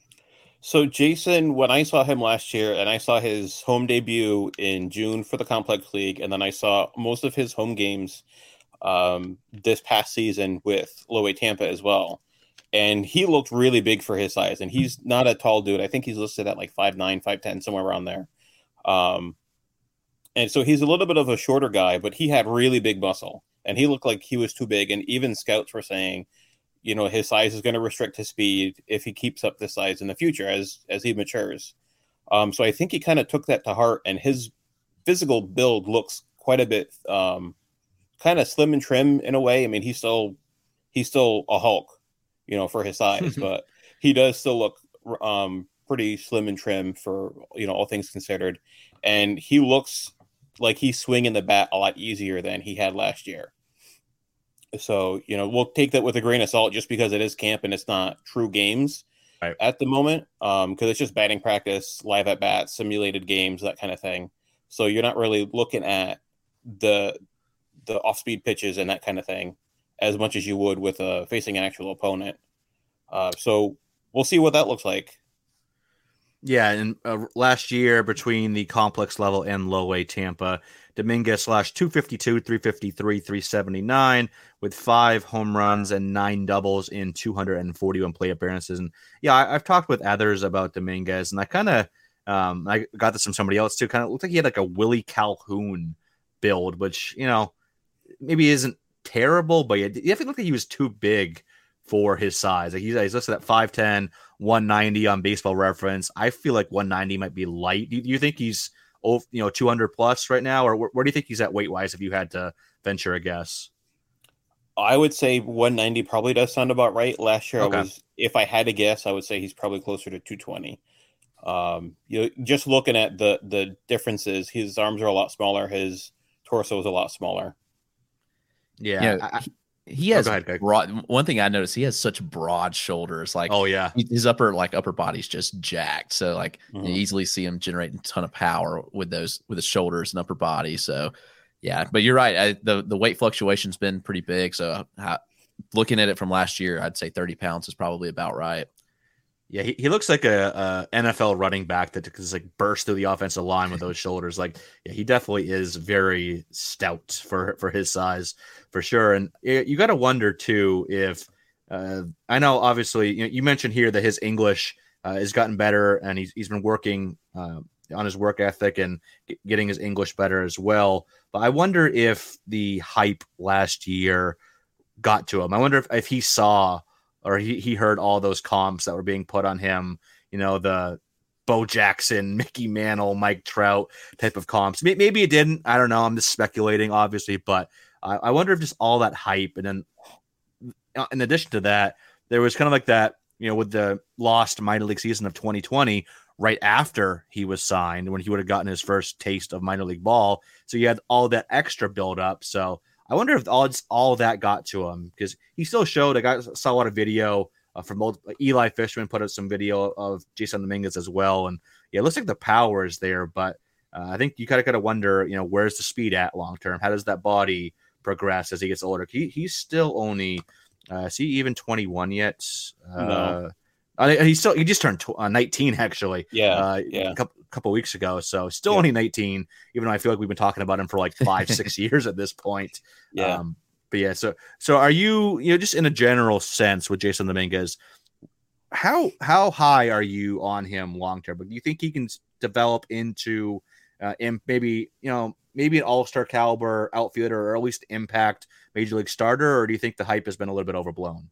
So Jasson, when I saw him last year, and I saw his home debut in June for the Complex League, and then I saw most of his home games um, this past season with Low A Tampa as well, and he looked really big for his size. And he's not a tall dude. I think he's listed at like five nine, five ten, somewhere around there. Um, and so he's a little bit of a shorter guy, but he had really big muscle and he looked like he was too big. And even scouts were saying, you know, his size is going to restrict his speed if he keeps up this size in the future as as he matures. Um, so I think he kind of took that to heart, and his physical build looks quite a bit um, kind of slim and trim in a way. I mean, he's still he's still a Hulk, you know, for his size, <laughs> but he does still look um, pretty slim and trim for you know all things considered, and he looks like he's swinging the bat a lot easier than he had last year. So, you know, we'll take that with a grain of salt just because it is camp and it's not true games right. at the moment. Um, because it's just batting practice, live at bats, simulated games, that kind of thing. So you're not really looking at the the off speed pitches and that kind of thing as much as you would with uh, facing an actual opponent. Uh, so we'll see what that looks like. Yeah, and uh, last year between the complex level and low A Tampa, Dominguez slash 252, 353, 379 with five home runs and nine doubles in 241 play appearances. And yeah, I, have talked with others about Dominguez, and I kind of um, I got this from somebody else too. Kind of looked like he had like a Willie Calhoun build, which you know maybe isn't terrible, but you definitely looked like he was too big for his size. Like he's, he's listed at 5'10, 190 on baseball reference. I feel like 190 might be light. Do, you think he's over, you know, 200 plus right now? Or where, where do you think he's at weight wise if you had to venture a guess? I would say 190 probably does sound about right. Last year, okay. I was, if I had to guess, I would say he's probably closer to 220. Um, you know, just looking at the the differences, his arms are a lot smaller, his torso is a lot smaller. Yeah, I, he has oh, ahead, broad. One thing I noticed, he has such broad shoulders. Like, oh yeah, his upper like upper body's just jacked. So like, mm-hmm. you easily see him generating a ton of power with those with his shoulders and upper body. So yeah, but you're right. I, the the weight fluctuation's been pretty big. So how, looking at it from last year, I'd say 30 pounds is probably about right. Yeah, he, he looks like a, a NFL running back that just like burst through the offensive line with those shoulders. Like, yeah, he definitely is very stout for for his size, for sure. And you got to wonder too if uh, I know obviously you, know, you, mentioned here that his English uh, has gotten better, and he's he's been working uh, on his work ethic and getting his English better as well. But I wonder if the hype last year got to him. I wonder if, if he saw or he, he heard all those comps that were being put on him, you know, the Bo Jackson, <laughs> Mickey Mantle, Mike Trout type of comps. Maybe it didn't. I don't know. I'm just speculating, obviously, but I, I wonder if just all that hype and then uh, in addition to that, there was kind of like that, you know, with the lost minor league season of 2020, right after he was signed, when he would have gotten his first taste of minor league ball. So you had all that extra build up. So I wonder if all all that got to him because he still showed. I got saw a lot of video uh, from multiple, Eli Fishman put up some video of Jasson Dominguez as well, and yeah, it looks like the power is there, but uh, I think you kind of got to wonder, you know, where's the speed at long term? How does that body progress as he gets older? He he's still only, uh, is he even 21 yet? Uh, no. He still he just turned tw- uh, 19 actually. Yeah, uh, yeah. A couple, couple weeks ago, so still yeah. only 19. Even though I feel like we've been talking about him for like five six <laughs> years at this point. Yeah. Um, but yeah, so so are you you know just in a general sense with Jasson Dominguez, how how high are you on him long term? But do you think he can develop into uh, and maybe you know maybe an all star caliber outfielder or at least impact major league starter, or do you think the hype has been a little bit overblown?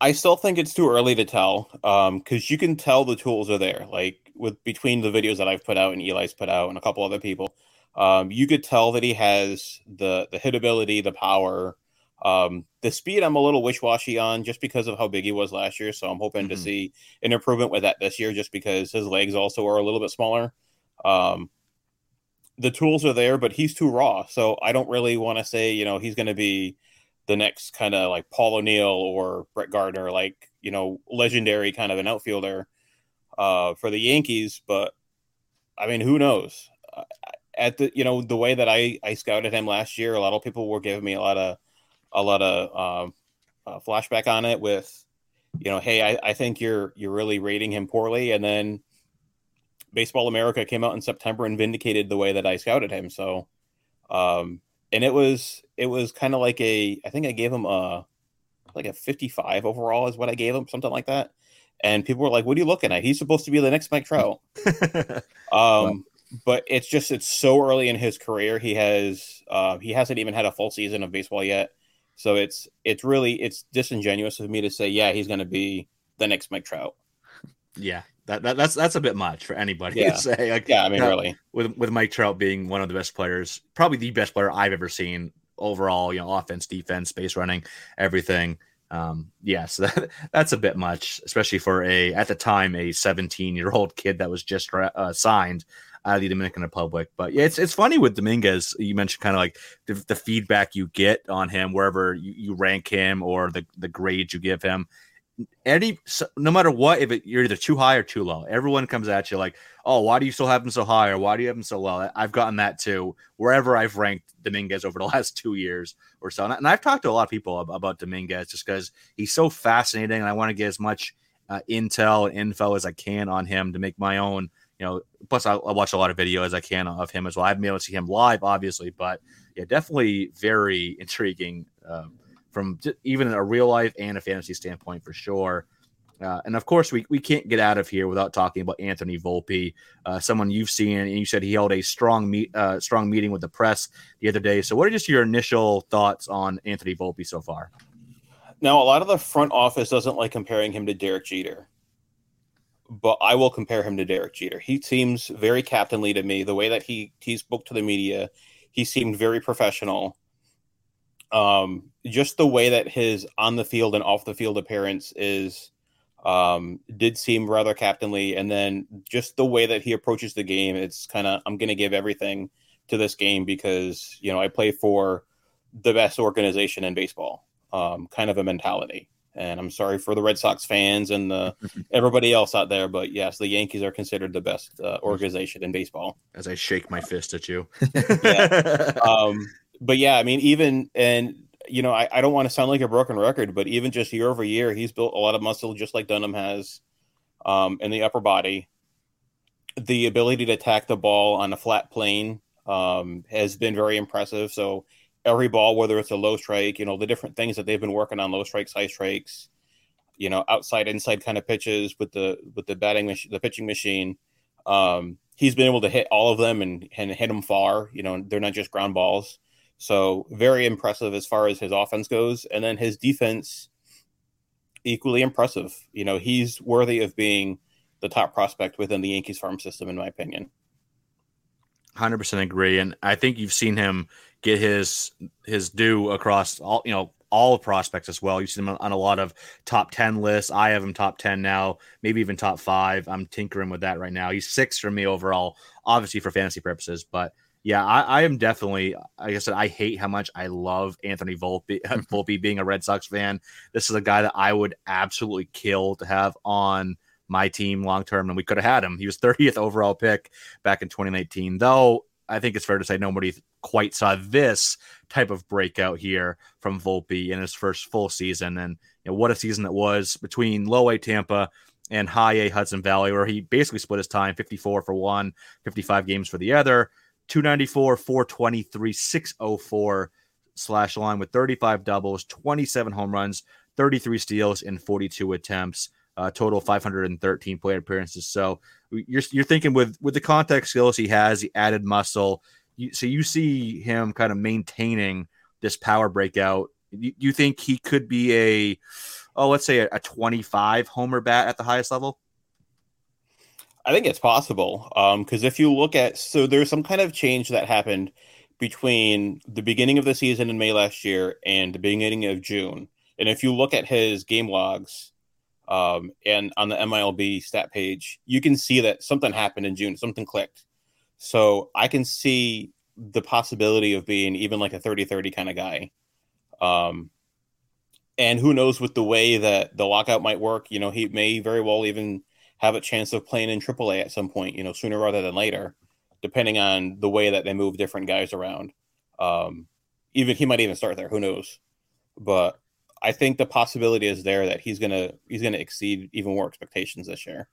I still think it's too early to tell because um, you can tell the tools are there. Like with between the videos that I've put out and Eli's put out and a couple other people, um, you could tell that he has the the hitability, the power, um, the speed. I'm a little wish washy on just because of how big he was last year. So I'm hoping mm-hmm. to see an improvement with that this year, just because his legs also are a little bit smaller. Um, the tools are there, but he's too raw. So I don't really want to say, you know, he's going to be the next kind of like Paul O'Neill or Brett Gardner, like, you know, legendary kind of an outfielder uh, for the Yankees. But I mean, who knows? At the, you know, the way that I, I scouted him last year, a lot of people were giving me a lot of, a lot of um, uh, flashback on it with, you know, hey, I, I think you're, you're really rating him poorly. And then, Baseball America came out in September and vindicated the way that I scouted him. So, um, and it was it was kind of like a I think I gave him a like a 55 overall is what I gave him, something like that. And people were like, "What are you looking at? He's supposed to be the next Mike Trout." <laughs> um, but it's just it's so early in his career. He has uh, he hasn't even had a full season of baseball yet. So it's it's really it's disingenuous of me to say, yeah, he's going to be the next Mike Trout. Yeah, that, that, that's that's a bit much for anybody yeah. to <laughs> say. Like, yeah, I mean, really, with with Mike Trout being one of the best players, probably the best player I've ever seen overall. You know, offense, defense, base running, everything. Um, yes, <laughs> that, that's a bit much, especially for a at the time a 17 year old kid that was just uh, signed out of the Dominican Republic. But yeah, it's it's funny with Dominguez. You mentioned kind of like the, the, feedback you get on him wherever you, you rank him or the the grades you give him any no matter what, if it, you're either too high or too low, everyone comes at you like, "Oh, why do you still have him so high?" or "Why do you have him so low?" I've gotten that too. Wherever I've ranked Dominguez over the <laughs> last two years or so, and I've talked to a lot of people about Dominguez just because he's so fascinating, and I want to get as much uh, intel and info as I can on him to make my own. You know, plus I, I watch a lot of video as I can of him as well. I haven't been able to see him live, obviously, but yeah, definitely very intriguing. Um, from even a real life and a fantasy standpoint for sure. Uh, and of course, we, we can't get out of here without talking about Anthony Volpe, uh, someone you've seen, and you said he held a strong meet uh, strong meeting with the press the other day. So, what are just your initial thoughts on Anthony Volpe so far? Now, a lot of the front office doesn't like comparing him to Derek Jeter, but I will compare him to Derek Jeter. He seems very captainly to me. The way that he he spoke to the media, he seemed very professional um, just the way that his on the field and off the field appearance is um, did seem rather captainly, and then just the way that he approaches the game, it's kind of I'm going to give everything to this game because you know I play for the best organization in baseball, um, kind of a mentality. And I'm sorry for the Red Sox fans and the <laughs> everybody else out there, but yes, the Yankees are considered the best uh, organization in baseball. As I shake my fist at you, yeah. <laughs> Um, but yeah, I mean, even and you know, I, I don't want to sound like a broken record, but even just year over year, he's built a lot of muscle, just like Dunham has, um, in the upper body. The ability to attack the ball on a flat plane um, has been very impressive. So every ball, whether it's a low strike, you know, the different things that they've been working on, low strikes, high strikes, you know, outside, inside kind of pitches with the with the batting machine, the pitching machine. Um, he's been able to hit all of them and, and hit them far. You know, they're not just ground balls. So very impressive as far as his offense goes, and then his defense equally impressive. You know, he's worthy of being the top prospect within the Yankees farm system, in my opinion. Hundred percent agree, and I think you've seen him get his his due across all you know all prospects as well. You've seen him on a lot of top ten lists. I have him top ten now, maybe even top five. I'm tinkering with that right now. He's six for me overall, obviously for fantasy purposes, but yeah, I, I, am definitely. Like I said, I hate how much I love Anthony Volpe. Uh, mm-hmm. Volpe being a Red Sox fan, this is a guy that I would absolutely kill to have on my team long term, and we could have had him. He was 30th overall pick back in 2019. Though I think it's fair to say nobody quite saw this type of breakout here from Volpe in his first full season, and you know, what a season it was between Low A Tampa and High A Hudson Valley, where he basically split his time 54 for one, 55 games for the other. 294, 423, 604 slash line with 35 doubles, 27 home runs, 33 steals, and 42 attempts. Uh, total 513 plate appearances. So you're you're thinking with with the contact skills he has, the added muscle. You, so you see him kind of maintaining this power breakout. You, you think he could be a oh, let's say a, a 25 homer bat at the highest level? I think it's possible because um, if you look at so there's some kind of change that happened between the beginning of the season in May last year and the beginning of June. And if you look at his game logs um, and on the MILB stat page, you can see that something happened in June, something clicked. So I can see the possibility of being even like a 30 30 kind of guy. Um, and who knows with the way that the lockout might work, you know, he may very well even have a chance of playing in AAA at some point, you know, sooner rather than later, depending on the way that they move different guys around. Um, even he might even start there, who knows? But I think the possibility is there that he's gonna he's gonna exceed even more expectations this year.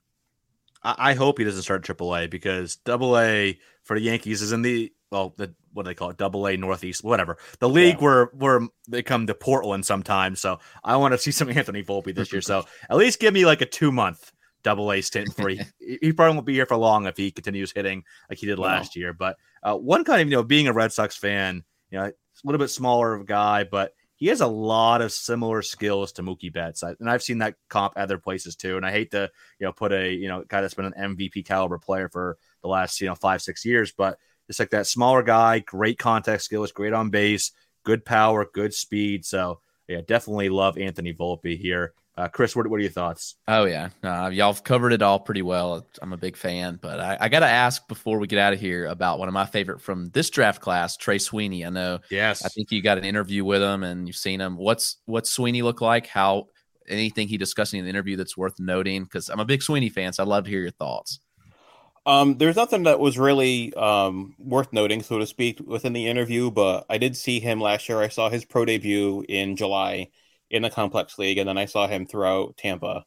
I, hope he doesn't start AAA because Double A for the Yankees is in the well, the what do they call it, Double A Northeast, whatever. The league yeah. where where they come to Portland sometimes. So I want to see some <laughs> Anthony Volpe this year. So <laughs> at least give me like a two month double A stint for <laughs> he, he probably won't be here for long if he continues hitting like he did last year. But uh, one kind of you know being a Red Sox fan, you know, a little bit smaller of a guy, but he has a lot of similar skills to Mookie Betts, and I've seen that comp other places too. And I hate to you know put a you know guy that's been an MVP caliber player for the last you know five six years, but it's like that smaller guy, great contact skills, great on base, good power, good speed. So yeah, definitely love Anthony Volpe here. Uh, Chris, what, what are your thoughts? Oh yeah, uh, y'all have covered it all pretty well. I'm a big fan, but I, I got to ask before we get out of here about one of my favorite from this draft class, Trey Sweeney. I know. Yes. I think you got an interview with him and you've seen him. What's what's Sweeney look like? How anything he discussed in the interview that's worth noting? Because I'm a big Sweeney fan, so I'd love to hear your thoughts. Um, there's nothing that was really um, worth noting, so to speak, within the interview, but I did see him last year. I saw his pro debut in July in the complex league, and then I saw him throughout Tampa.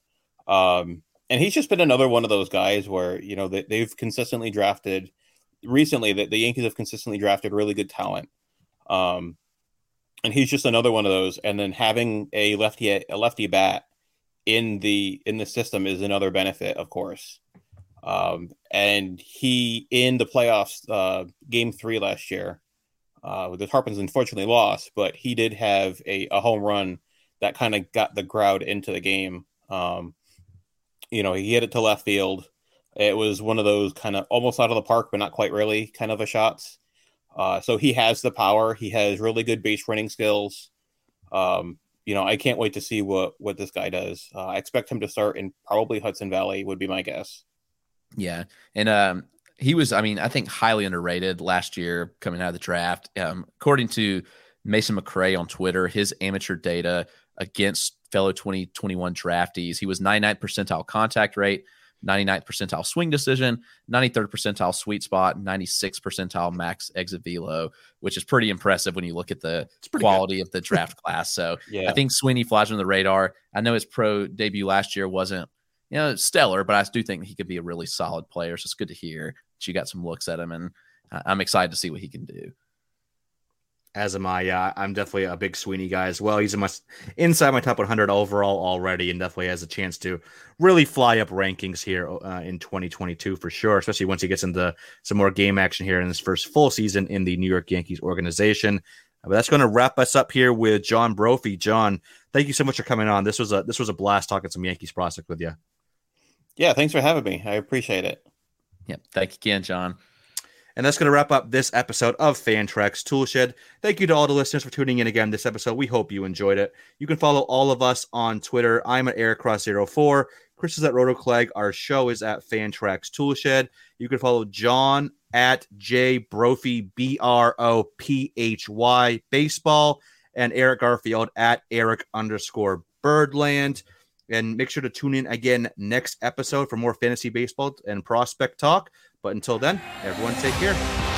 Um, and he's just been another one of those guys where you know they, they've consistently drafted recently that the Yankees have consistently drafted really good talent. Um, and he's just another one of those. And then having a lefty a lefty bat in the in the system is another benefit, of course. Um, and he in the playoffs, uh, game three last year, uh, the Tarpons unfortunately lost, but he did have a, a home run that kind of got the crowd into the game. Um, you know, he hit it to left field. It was one of those kind of almost out of the park, but not quite really kind of a shots. Uh, so he has the power. He has really good base running skills. Um, you know, I can't wait to see what what this guy does. Uh, I expect him to start in probably Hudson Valley would be my guess. Yeah, and um, he was, I mean, I think highly underrated last year coming out of the draft. Um, according to Mason McRae on Twitter, his amateur data against fellow 2021 draftees. He was 99th percentile contact rate, 99th percentile swing decision, 93rd percentile sweet spot, 96th percentile max exit velo, which is pretty impressive when you look at the quality good. of the draft class. So <laughs> yeah. I think Sweeney flies on the radar. I know his pro debut last year wasn't, you know, stellar, but I do think he could be a really solid player. So it's good to hear that you got some looks at him, and I'm excited to see what he can do as am I. Yeah, I'm definitely a big Sweeney guy as well. He's in my inside my top 100 overall already, and definitely has a chance to really fly up rankings here uh, in 2022 for sure. Especially once he gets into some more game action here in his first full season in the New York Yankees organization. But that's going to wrap us up here with John Brophy. John, thank you so much for coming on. This was a this was a blast talking some Yankees prospect with you. Yeah, thanks for having me. I appreciate it. Yep, thank you again, John. And that's going to wrap up this episode of Fan Fantrax Toolshed. Thank you to all the listeners for tuning in again this episode. We hope you enjoyed it. You can follow all of us on Twitter. I'm at EricCross04. Chris is at RotoClegg. Our show is at Fan Fantrax Toolshed. You can follow John at J Brophy, B R O P H Y Baseball, and Eric Garfield at Eric underscore Birdland. And make sure to tune in again next episode for more fantasy baseball and prospect talk. But until then, everyone take care.